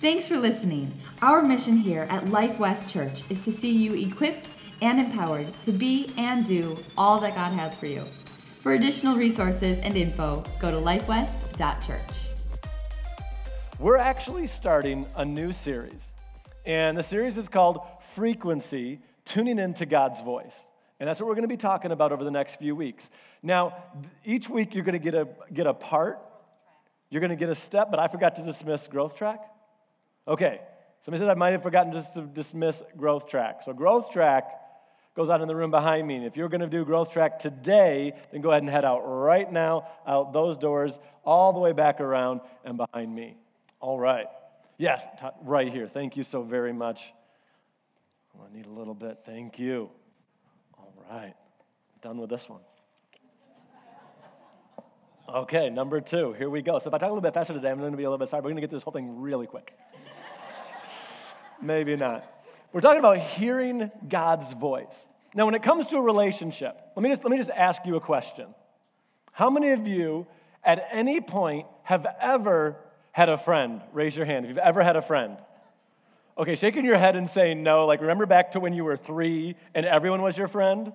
Thanks for listening. Our mission here at Life West Church is to see you equipped and empowered to be and do all that God has for you. For additional resources and info, go to lifewest.church. We're actually starting a new series, and the series is called Frequency Tuning Into God's Voice. And that's what we're going to be talking about over the next few weeks. Now, each week you're going to get a, get a part, you're going to get a step, but I forgot to dismiss growth track. Okay, somebody says I might have forgotten just to dismiss growth track. So, growth track goes out in the room behind me. And if you're going to do growth track today, then go ahead and head out right now, out those doors, all the way back around and behind me. All right. Yes, t- right here. Thank you so very much. Oh, I need a little bit. Thank you. All right. Done with this one. Okay, number two. Here we go. So if I talk a little bit faster today, I'm going to be a little bit sorry. We're going to get this whole thing really quick. Maybe not. We're talking about hearing God's voice. Now, when it comes to a relationship, let me just, let me just ask you a question. How many of you at any point have ever had a friend? Raise your hand if you've ever had a friend. Okay, shaking your head and saying no, like remember back to when you were three and everyone was your friend?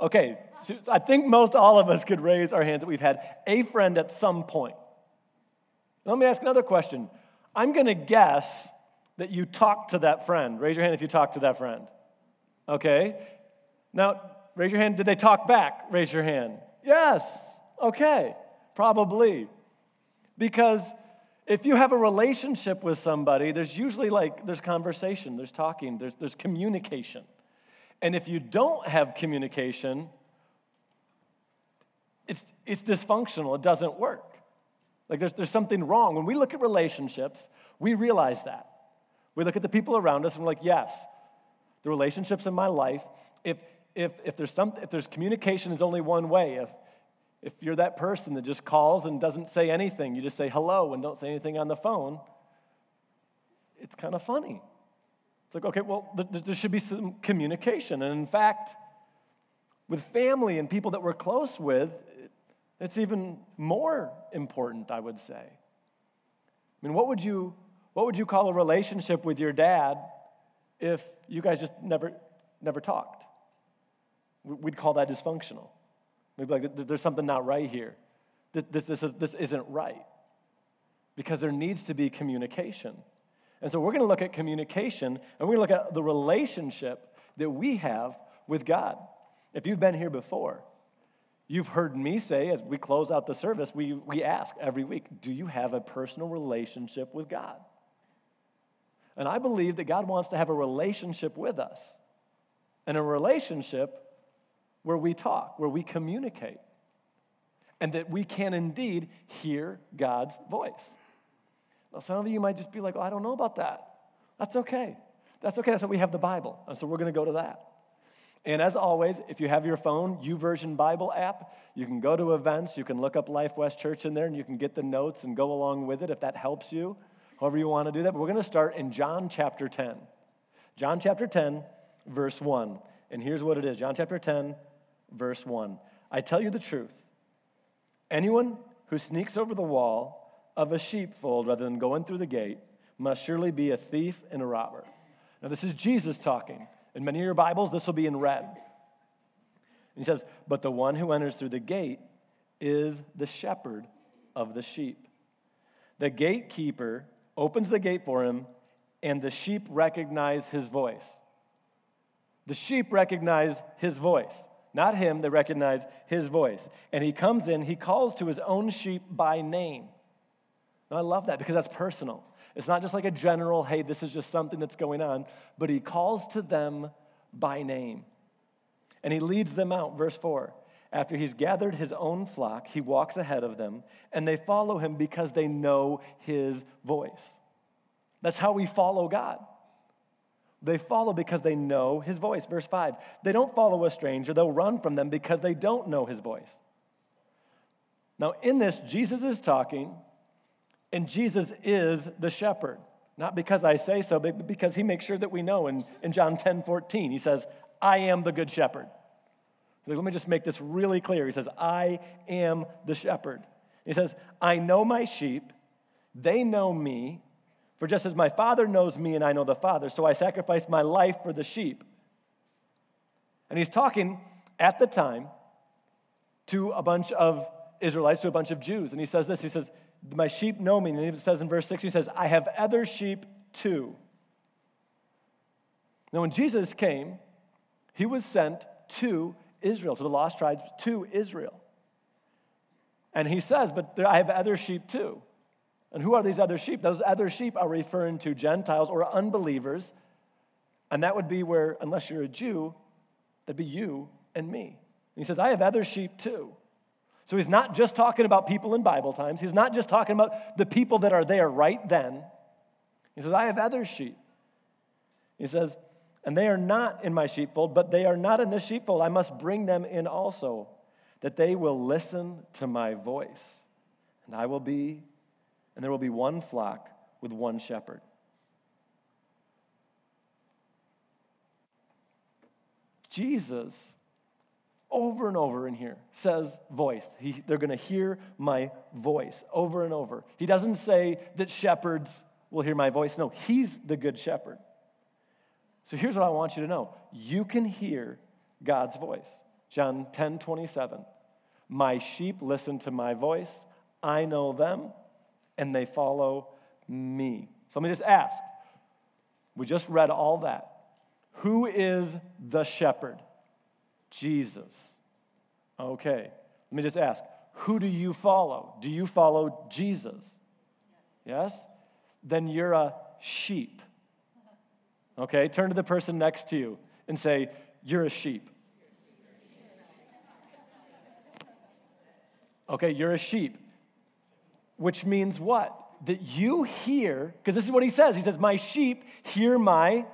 Okay, so I think most all of us could raise our hands that we've had a friend at some point. Let me ask another question. I'm to guess that you talked to that friend. Raise your hand if you talked to that friend. Okay. Now, raise your hand. Did they talk back? Raise your hand. Yes. Okay. Probably. Because if you have a relationship with somebody, there's usually like there's conversation, there's talking, there's, there's communication. And if you don't have communication, it's, it's dysfunctional. It doesn't work. Like there's, there's something wrong. When we look at relationships, we realize that. We look at the people around us and we're like, yes, the relationships in my life, if, if, if, there's some, if there's communication is only one way, if, if you're that person that just calls and doesn't say anything, you just say hello and don't say anything on the phone, it's kind of funny. It's like, okay, well, th- there should be some communication. And in fact, with family and people that we're close with, it's even more important, I would say. I mean, what would you what would you call a relationship with your dad if you guys just never, never talked? We'd call that dysfunctional. We'd be like, there's something not right here. This, this, this, is, this isn't right. Because there needs to be communication. And so we're going to look at communication and we're going to look at the relationship that we have with God. If you've been here before, you've heard me say as we close out the service, we, we ask every week, do you have a personal relationship with God? And I believe that God wants to have a relationship with us, and a relationship where we talk, where we communicate, and that we can indeed hear God's voice. Now, some of you might just be like, oh, I don't know about that. That's okay. That's okay. That's why we have the Bible. And so we're going to go to that. And as always, if you have your phone, YouVersion Bible app, you can go to events, you can look up Life West Church in there, and you can get the notes and go along with it if that helps you however you want to do that. But we're going to start in John chapter 10. John chapter 10, verse 1. And here's what it is John chapter 10, verse 1. I tell you the truth. Anyone who sneaks over the wall of a sheepfold rather than going through the gate must surely be a thief and a robber. Now, this is Jesus talking. In many of your Bibles, this will be in red. he says, But the one who enters through the gate is the shepherd of the sheep. The gatekeeper opens the gate for him, and the sheep recognize his voice. The sheep recognize his voice. Not him, they recognize his voice. And he comes in, he calls to his own sheep by name. And I love that because that's personal. It's not just like a general, hey, this is just something that's going on, but he calls to them by name. And he leads them out, verse 4. After he's gathered his own flock, he walks ahead of them, and they follow him because they know his voice. That's how we follow God. They follow because they know his voice. Verse 5 They don't follow a stranger, they'll run from them because they don't know his voice. Now, in this, Jesus is talking, and Jesus is the shepherd. Not because I say so, but because he makes sure that we know. In, in John 10 14, he says, I am the good shepherd. Like, Let me just make this really clear. He says, I am the shepherd. He says, I know my sheep, they know me, For just as my Father knows me and I know the Father, so I sacrifice my life for the sheep. And he's talking at the time to a bunch of Israelites, to a bunch of Jews. And he says this He says, My sheep know me. And he says in verse 6, he says, I have other sheep too. Now, when Jesus came, he was sent to Israel, to the lost tribes, to Israel. And he says, But I have other sheep too. And who are these other sheep? Those other sheep are referring to Gentiles or unbelievers. And that would be where, unless you're a Jew, that'd be you and me. And he says, I have other sheep too. So he's not just talking about people in Bible times. He's not just talking about the people that are there right then. He says, I have other sheep. He says, and they are not in my sheepfold, but they are not in this sheepfold. I must bring them in also, that they will listen to my voice. And I will be, and there will be one flock with one shepherd. Jesus, over and over in here, says voice. He, they're going to hear my voice over and over. He doesn't say that shepherds will hear my voice. No, he's the good shepherd. So here's what I want you to know you can hear God's voice. John 10 27. My sheep listen to my voice, I know them, and they follow me. So let me just ask. We just read all that. Who is the shepherd? Jesus. Okay, let me just ask. Who do you follow? Do you follow Jesus? Yes? Then you're a sheep. Okay, turn to the person next to you and say, You're a sheep. Okay, you're a sheep. Which means what? That you hear, because this is what he says. He says, My sheep hear my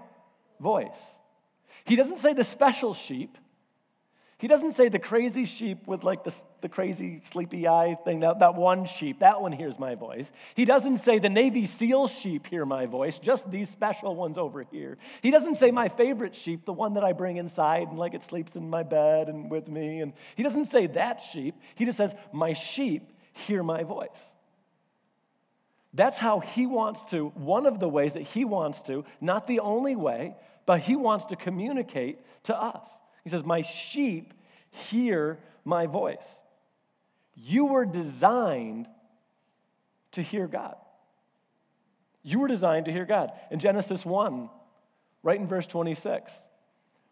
voice. He doesn't say the special sheep. He doesn't say the crazy sheep with like the, the crazy sleepy eye thing, that, that one sheep, that one hears my voice. He doesn't say the Navy SEAL sheep hear my voice, just these special ones over here. He doesn't say my favorite sheep, the one that I bring inside and like it sleeps in my bed and with me. And he doesn't say that sheep. He just says, my sheep hear my voice. That's how he wants to, one of the ways that he wants to, not the only way, but he wants to communicate to us. He says, My sheep hear my voice. You were designed to hear God. You were designed to hear God. In Genesis 1, right in verse 26,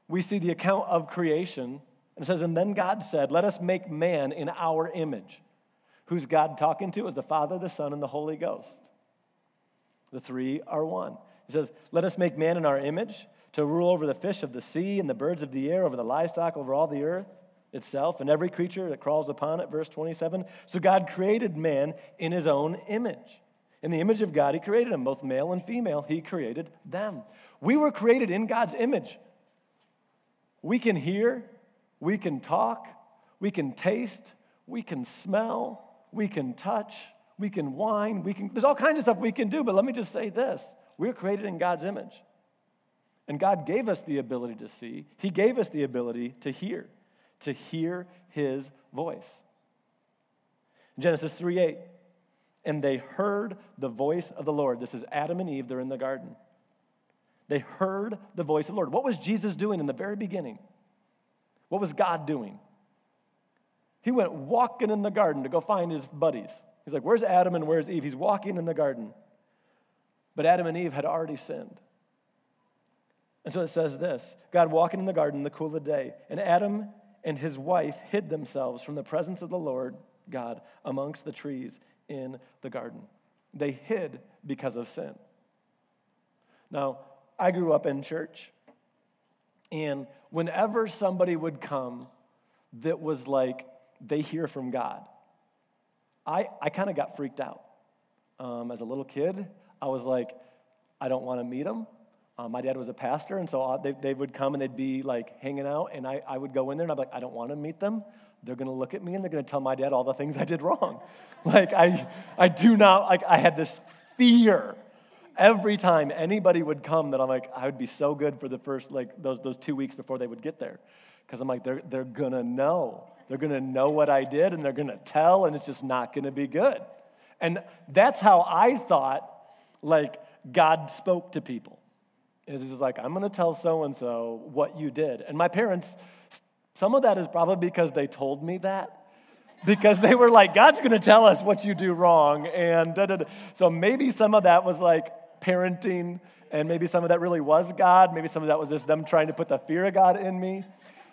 we see the account of creation. And it says, And then God said, Let us make man in our image. Who's God talking to? Is the Father, the Son, and the Holy Ghost. The three are one. He says, Let us make man in our image to rule over the fish of the sea and the birds of the air, over the livestock, over all the earth itself, and every creature that crawls upon it. Verse 27. So God created man in his own image. In the image of God, he created him, both male and female, he created them. We were created in God's image. We can hear, we can talk, we can taste, we can smell, we can touch, we can whine, we can, there's all kinds of stuff we can do, but let me just say this. We're created in God's image. And God gave us the ability to see, He gave us the ability to hear, to hear His voice. Genesis 3 8, and they heard the voice of the Lord. This is Adam and Eve, they're in the garden. They heard the voice of the Lord. What was Jesus doing in the very beginning? What was God doing? He went walking in the garden to go find his buddies. He's like, Where's Adam and where's Eve? He's walking in the garden. But Adam and Eve had already sinned. And so it says this God walking in the garden in the cool of the day, and Adam and his wife hid themselves from the presence of the Lord God amongst the trees in the garden. They hid because of sin. Now, I grew up in church, and whenever somebody would come that was like, they hear from God, I, I kind of got freaked out. Um, as a little kid, I was like, I don't want to meet them. Um, my dad was a pastor, and so uh, they, they would come and they'd be like hanging out, and I, I would go in there and I'd be like, I don't want to meet them. They're going to look at me and they're going to tell my dad all the things I did wrong. like, I, I do not, like, I had this fear every time anybody would come that I'm like, I would be so good for the first, like, those, those two weeks before they would get there. Because I'm like, they're, they're going to know. They're going to know what I did and they're going to tell, and it's just not going to be good. And that's how I thought, like, God spoke to people. Is like, I'm going to tell so and so what you did. And my parents, some of that is probably because they told me that. Because they were like, God's to tell us what you do wrong. And da, da, da. so maybe some of that was like parenting, and maybe some of that really was God. Maybe some of that was just them trying to put the fear of God in me.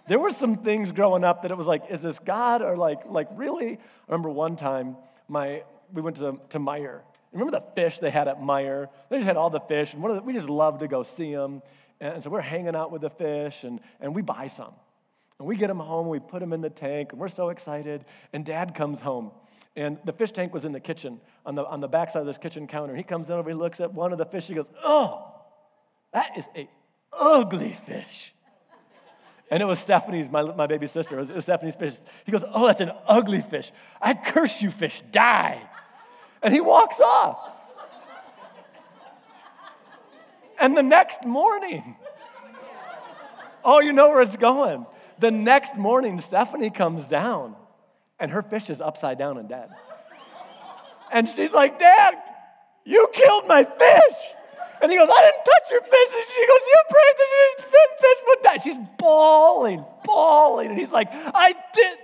There were some things growing up that it was like, is this God or like, like really? I remember one time my, we went to, to Meijer Remember the fish they had at Meijer? They just had all the fish, and the, we just loved to go see them. And so we're hanging out with the fish, and, and we buy some. And we get them home, we put them in the tank, and we're so excited. And dad comes home, and the fish tank was in the kitchen, on the, on the backside of this kitchen counter. He comes in over, he looks at one of the fish, he goes, Oh, that is a ugly fish. And it was Stephanie's, my, my baby sister. It was, it was Stephanie's fish. He goes, Oh, that's an ugly fish. I curse you, fish, die and he walks off. And the next morning, oh, you know where it's going. The next morning, Stephanie comes down and her fish is upside down and dead. And she's like, Dad, you killed my fish. And he goes, I didn't touch your fish. And she goes, You prayed that this fish would die. She's bawling, bawling. And he's like, I did.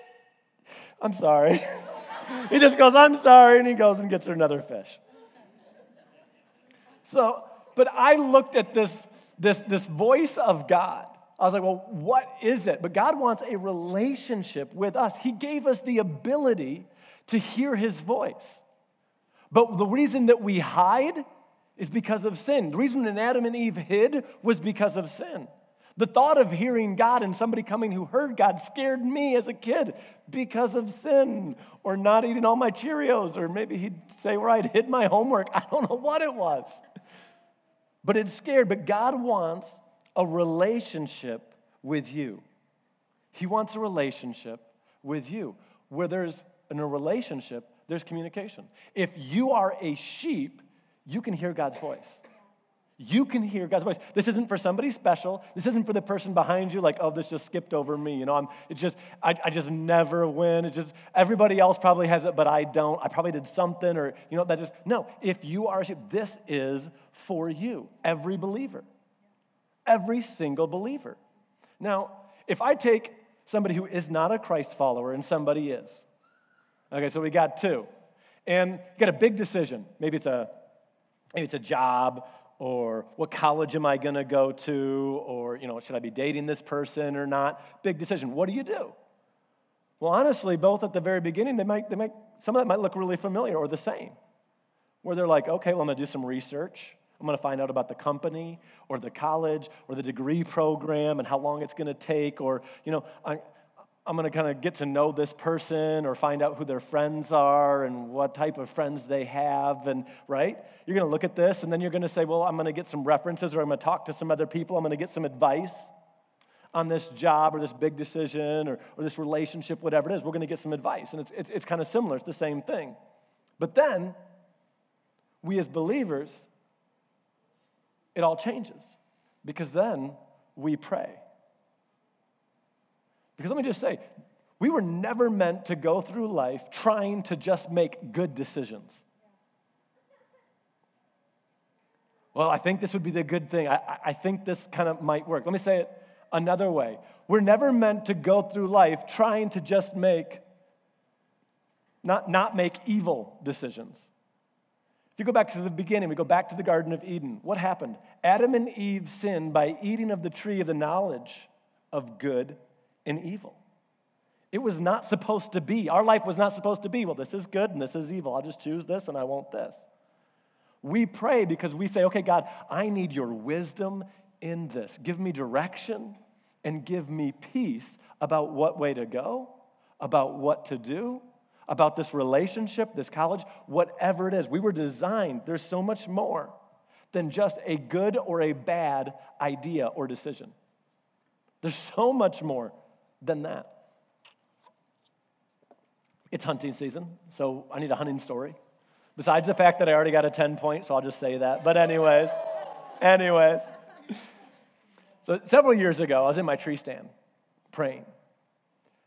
I'm sorry. he just goes, I'm sorry, and he goes and gets her another fish. So, but I looked at this, this, this voice of God. I was like, well, what is it? But God wants a relationship with us. He gave us the ability to hear his voice. But the reason that we hide is because of sin. The reason that Adam and Eve hid was because of sin. The thought of hearing God and somebody coming who heard God scared me as a kid because of sin or not eating all my Cheerios, or maybe he'd say where I'd hid my homework. I don't know what it was. But it scared. But God wants a relationship with you. He wants a relationship with you. Where there's in a relationship, there's communication. If you are a sheep, you can hear God's voice. You can hear God's voice. This isn't for somebody special. This isn't for the person behind you, like, oh, this just skipped over me. You know, I'm, it's just, I, I just never win. It's just, everybody else probably has it, but I don't. I probably did something, or, you know, that just, no. If you are this is for you, every believer, every single believer. Now, if I take somebody who is not a Christ follower and somebody is, okay, so we got two, and you got a big decision. Maybe it's a, maybe it's a job or what college am I going to go to, or, you know, should I be dating this person or not? Big decision. What do you do? Well, honestly, both at the very beginning, they might, they might, some of that might look really familiar or the same, where they're like, okay, well, I'm going to do some research. I'm going to find out about the company or the college or the degree program and how long it's going to take, or, you know, I, I'm going to kind of get to know this person or find out who their friends are and what type of friends they have. And, right? You're going to look at this and then you're going to say, well, I'm going to get some references or I'm going to talk to some other people. I'm going to get some advice on this job or this big decision or, or this relationship, whatever it is. We're going to get some advice. And it's, it's, it's kind of similar, it's the same thing. But then, we as believers, it all changes because then we pray. Because let me just say, we were never meant to go through life trying to just make good decisions. Well, I think this would be the good thing. I, I think this kind of might work. Let me say it another way. We're never meant to go through life trying to just make, not, not make evil decisions. If you go back to the beginning, we go back to the Garden of Eden. What happened? Adam and Eve sinned by eating of the tree of the knowledge of good and evil. It was not supposed to be. Our life was not supposed to be, well, this is good and this is evil. I'll just choose this and I won't this. We pray because we say, okay, God, I need your wisdom in this. Give me direction and give me peace about what way to go, about what to do, about this relationship, this college, whatever it is. We were designed, there's so much more than just a good or a bad idea or decision. There's so much more than that. It's hunting season, so I need a hunting story. Besides the fact that I already got a 10 point, so I'll just say that. But, anyways, anyways. So, several years ago, I was in my tree stand praying.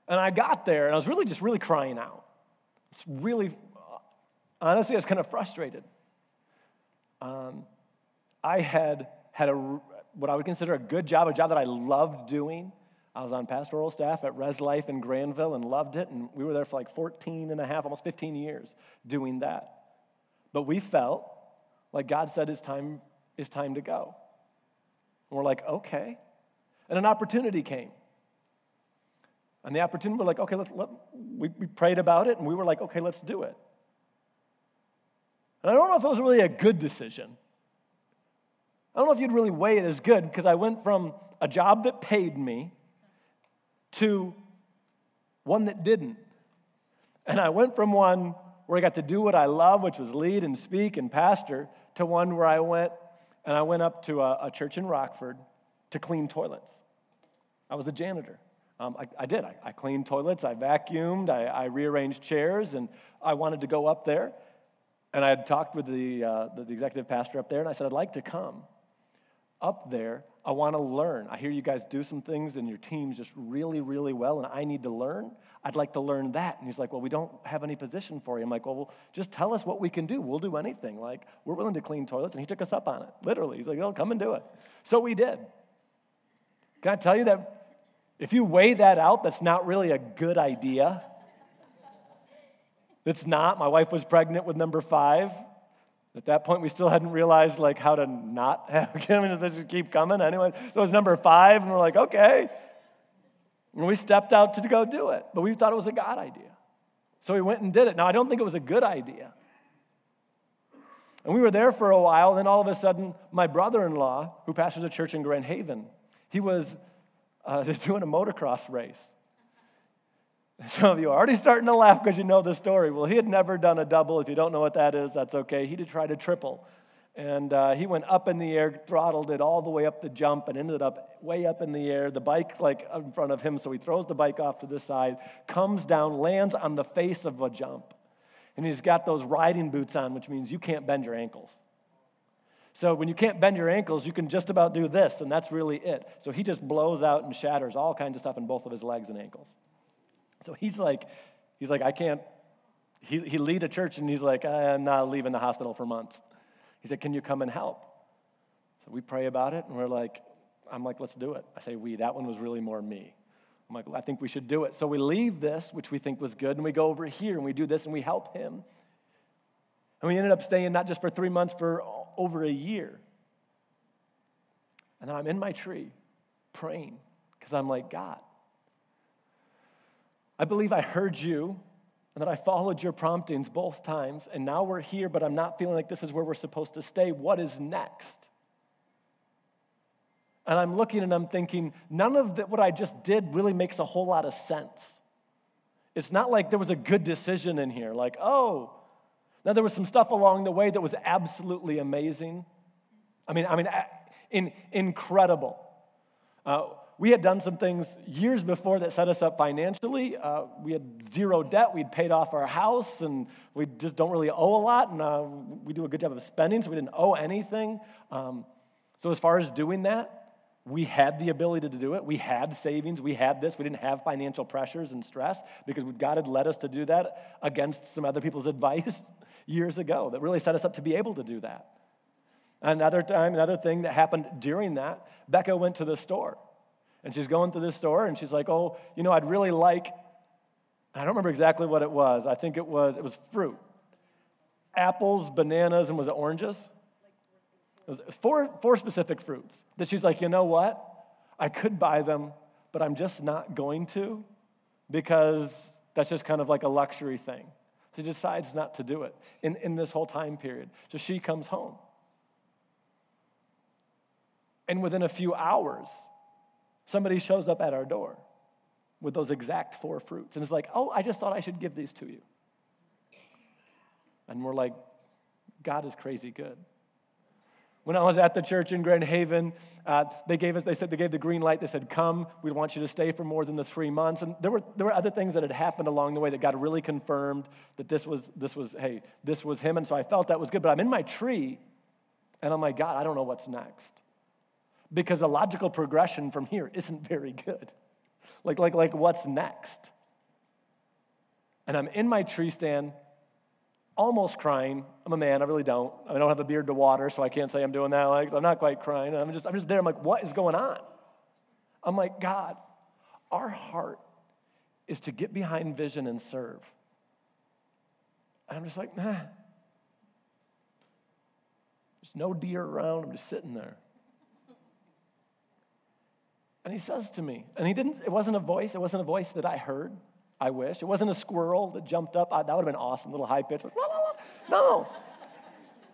And I got there, and I was really just really crying out. It's really, honestly, I was kind of frustrated. Um, I had had a, what I would consider a good job, a job that I loved doing. I was on pastoral staff at Res Life in Grandville and loved it. And we were there for like 14 and a half, almost 15 years doing that. But we felt like God said it's time, it's time to go. And we're like, okay. And an opportunity came. And the opportunity, we're like, okay, let's, let, we, we prayed about it and we were like, okay, let's do it. And I don't know if it was really a good decision. I don't know if you'd really weigh it as good because I went from a job that paid me to one that didn't. And I went from one where I got to do what I love, which was lead and speak and pastor, to one where I went and I went up to a, a church in Rockford to clean toilets. I was a janitor. Um, I, I, did. I, I, cleaned toilets, I vacuumed, I, I, rearranged chairs, and I wanted to go up there. And I had talked with the, uh, the, the executive pastor up there, and I said, I'd like to come up there. I want to learn. I hear you guys do some things and your team's just really, really well, and I need to learn. I'd like to learn that. And he's like, Well, we don't have any position for you. I'm like, Well, well just tell us what we can do. We'll do anything. Like, we're willing to clean toilets. And he took us up on it, literally. He's like, Oh, come and do it. So we did. Can I tell you that if you weigh that out, that's not really a good idea. It's not. My wife was pregnant with number five. At that point, we still hadn't realized like how to not have kids. This would keep coming anyway. So it was number five, and we're like, okay. And we stepped out to go do it, but we thought it was a God idea. So we went and did it. Now, I don't think it was a good idea. And we were there for a while, and then all of a sudden, my brother in law, who pastors a church in Grand Haven, he was uh, doing a motocross race. Some of you are already starting to laugh because you know the story. Well, he had never done a double. If you don't know what that is, that's okay. He did try to triple. And uh, he went up in the air, throttled it all the way up the jump, and ended up way up in the air. The bike, like in front of him, so he throws the bike off to the side, comes down, lands on the face of a jump. And he's got those riding boots on, which means you can't bend your ankles. So when you can't bend your ankles, you can just about do this, and that's really it. So he just blows out and shatters all kinds of stuff in both of his legs and ankles. So he's like, he's like, I can't. He, he lead a church, and he's like, I'm not leaving the hospital for months. He said, Can you come and help? So we pray about it, and we're like, I'm like, let's do it. I say we. That one was really more me. I'm like, I think we should do it. So we leave this, which we think was good, and we go over here and we do this and we help him. And we ended up staying not just for three months, for over a year. And I'm in my tree praying because I'm like, God, I believe I heard you and that I followed your promptings both times, and now we're here, but I'm not feeling like this is where we're supposed to stay. What is next? And I'm looking and I'm thinking, none of the, what I just did really makes a whole lot of sense. It's not like there was a good decision in here, like, oh, now, there was some stuff along the way that was absolutely amazing. I mean, I mean, in, incredible. Uh, we had done some things years before that set us up financially. Uh, we had zero debt. We'd paid off our house, and we just don't really owe a lot. And uh, we do a good job of spending, so we didn't owe anything. Um, so, as far as doing that, we had the ability to do it. We had savings. We had this. We didn't have financial pressures and stress because God had led us to do that against some other people's advice years ago that really set us up to be able to do that. Another time, another thing that happened during that, Becca went to the store. And she's going through the store and she's like, oh, you know, I'd really like, I don't remember exactly what it was. I think it was, it was fruit. Apples, bananas, and was it oranges? It was four, four specific fruits that she's like, you know what? I could buy them, but I'm just not going to because that's just kind of like a luxury thing. She decides not to do it in, in this whole time period. So she comes home. And within a few hours, somebody shows up at our door with those exact four fruits and it's like, oh, I just thought I should give these to you. And we're like, God is crazy good. When I was at the church in Grand Haven, uh, they gave us, they said they gave the green light. They said, come, we want you to stay for more than the three months. And there were, there were other things that had happened along the way that God really confirmed that this was, this was, hey, this was him. And so I felt that was good. But I'm in my tree, and I'm like, God, I don't know what's next. Because the logical progression from here isn't very good. Like, like, like what's next? And I'm in my tree stand, almost crying. I'm a man, I really don't. I don't have a beard to water, so I can't say I'm doing that. Like, I'm not quite crying. I'm just, I'm just there. I'm like, what is going on? I'm like, God, our heart is to get behind vision and serve. And I'm just like, nah. There's no deer around. I'm just sitting there. And he says to me, and he didn't, it wasn't a voice, it wasn't a voice that I heard. I wish. It wasn't a squirrel that jumped up. I, that would have been awesome, little high pitch. No.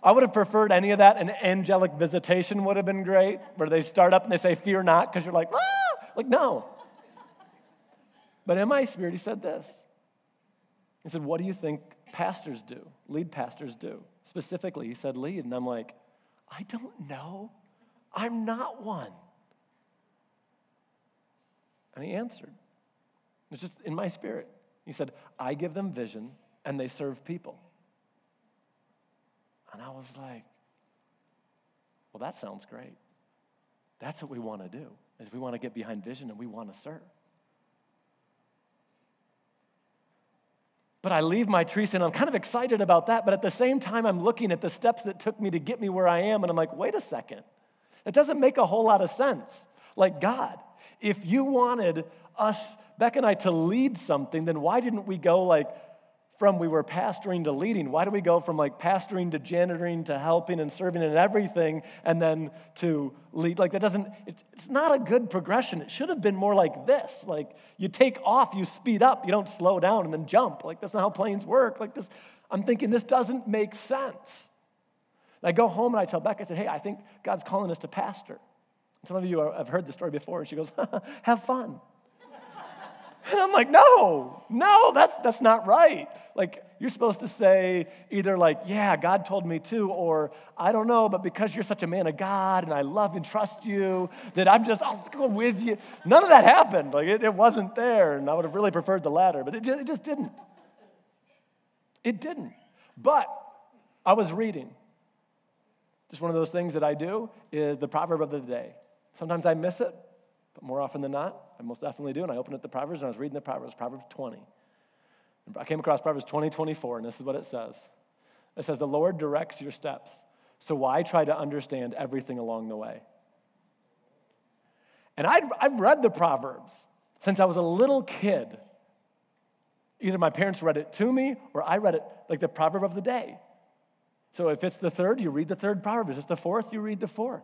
I would have preferred any of that. An angelic visitation would have been great, where they start up and they say, Fear not, because you're like, ah! Like, no. But in my spirit, he said this. He said, What do you think pastors do? Lead pastors do. Specifically, he said, Lead. And I'm like, I don't know. I'm not one. And he answered. It's just in my spirit. He said, I give them vision and they serve people. And I was like, well, that sounds great. That's what we want to do, is we want to get behind vision and we want to serve. But I leave my tree and I'm kind of excited about that, but at the same time, I'm looking at the steps that took me to get me where I am, and I'm like, wait a second. It doesn't make a whole lot of sense. Like, God, if you wanted us Beck and I to lead something, then why didn't we go like from we were pastoring to leading? Why do we go from like pastoring to janitoring to helping and serving and everything and then to lead? Like that doesn't, it's, it's not a good progression. It should have been more like this. Like you take off, you speed up, you don't slow down and then jump. Like that's not how planes work. Like this, I'm thinking this doesn't make sense. And I go home and I tell Beck, I said, hey, I think God's calling us to pastor. Some of you have heard the story before, and she goes, have fun. And I'm like, no, no, that's, that's not right. Like, you're supposed to say either, like, yeah, God told me to, or I don't know, but because you're such a man of God and I love and trust you, that I'm just, I'll go with you. None of that happened. Like, it, it wasn't there, and I would have really preferred the latter, but it, it just didn't. It didn't. But I was reading. Just one of those things that I do is the proverb of the day. Sometimes I miss it, but more often than not, I most definitely do. And I opened up the Proverbs and I was reading the Proverbs, Proverbs 20. And I came across Proverbs 20, 24, and this is what it says. It says, The Lord directs your steps. So why try to understand everything along the way? And I'd, I've read the Proverbs since I was a little kid. Either my parents read it to me or I read it like the proverb of the day. So if it's the third, you read the third proverb. If it's the fourth, you read the fourth.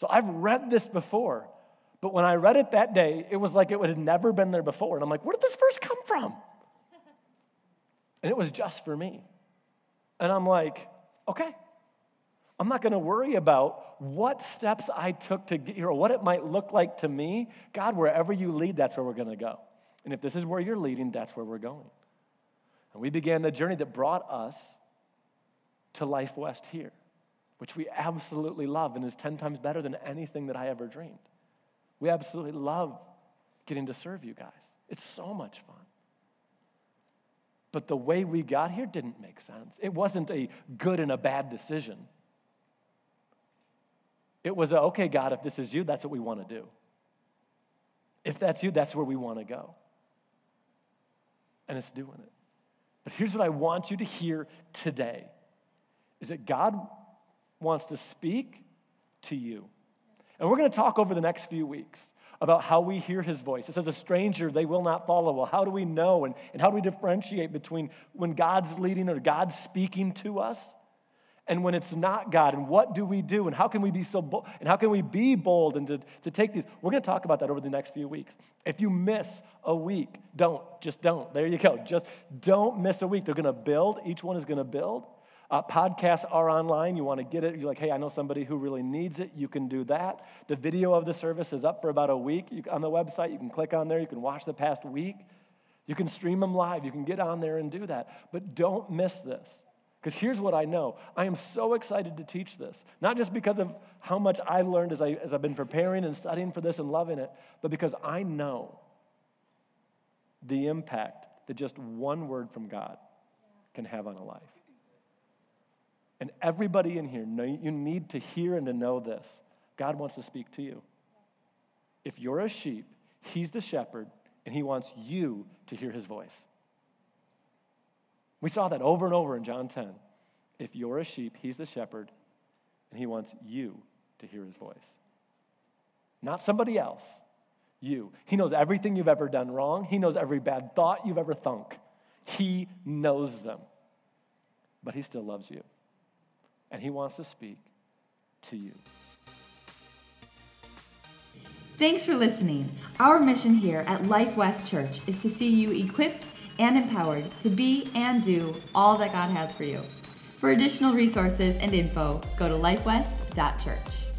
So I've read this before. But when I read it that day, it was like it had never been there before. And I'm like, where did this verse come from? And it was just for me. And I'm like, okay, I'm not going to worry about what steps I took to get here or what it might look like to me. God, wherever you lead, that's where we're going to go. And if this is where you're leading, that's where we're going. And we began the journey that brought us to Life West here, which we absolutely love and is 10 times better than anything that I ever dreamed. We absolutely love getting to serve you guys. It's so much fun. But the way we got here didn't make sense. It wasn't a good and a bad decision. It was a, okay, God, if this is you, that's what we want to do. If that's you, that's where we want to go. And it's doing it. But here's what I want you to hear today is that God wants to speak to you. And we're going to talk over the next few weeks about how we hear his voice. It says, a stranger they will not follow. Well, how do we know? And, and how do we differentiate between when God's leading or God's speaking to us and when it's not God? And what do we do? And how can we be so bold? And how can we be bold and to, to take these? We're going to talk about that over the next few weeks. If you miss a week, don't. Just don't. There you go. Just don't miss a week. They're going to build. Each one is going to build. Uh, podcasts are online. You want to get it. You're like, hey, I know somebody who really needs it. You can do that. The video of the service is up for about a week you, on the website. You can click on there. You can watch the past week. You can stream them live. You can get on there and do that. But don't miss this. Because here's what I know I am so excited to teach this, not just because of how much I learned as, I, as I've been preparing and studying for this and loving it, but because I know the impact that just one word from God can have on a life. And everybody in here, you need to hear and to know this. God wants to speak to you. If you're a sheep, He's the shepherd, and He wants you to hear His voice. We saw that over and over in John 10. If you're a sheep, he's the shepherd, and he wants you to hear his voice. Not somebody else, you. He knows everything you've ever done wrong, he knows every bad thought you've ever thunk. He knows them. But he still loves you, and he wants to speak to you. Thanks for listening. Our mission here at Life West Church is to see you equipped and empowered to be and do all that God has for you. For additional resources and info, go to lifewest.church.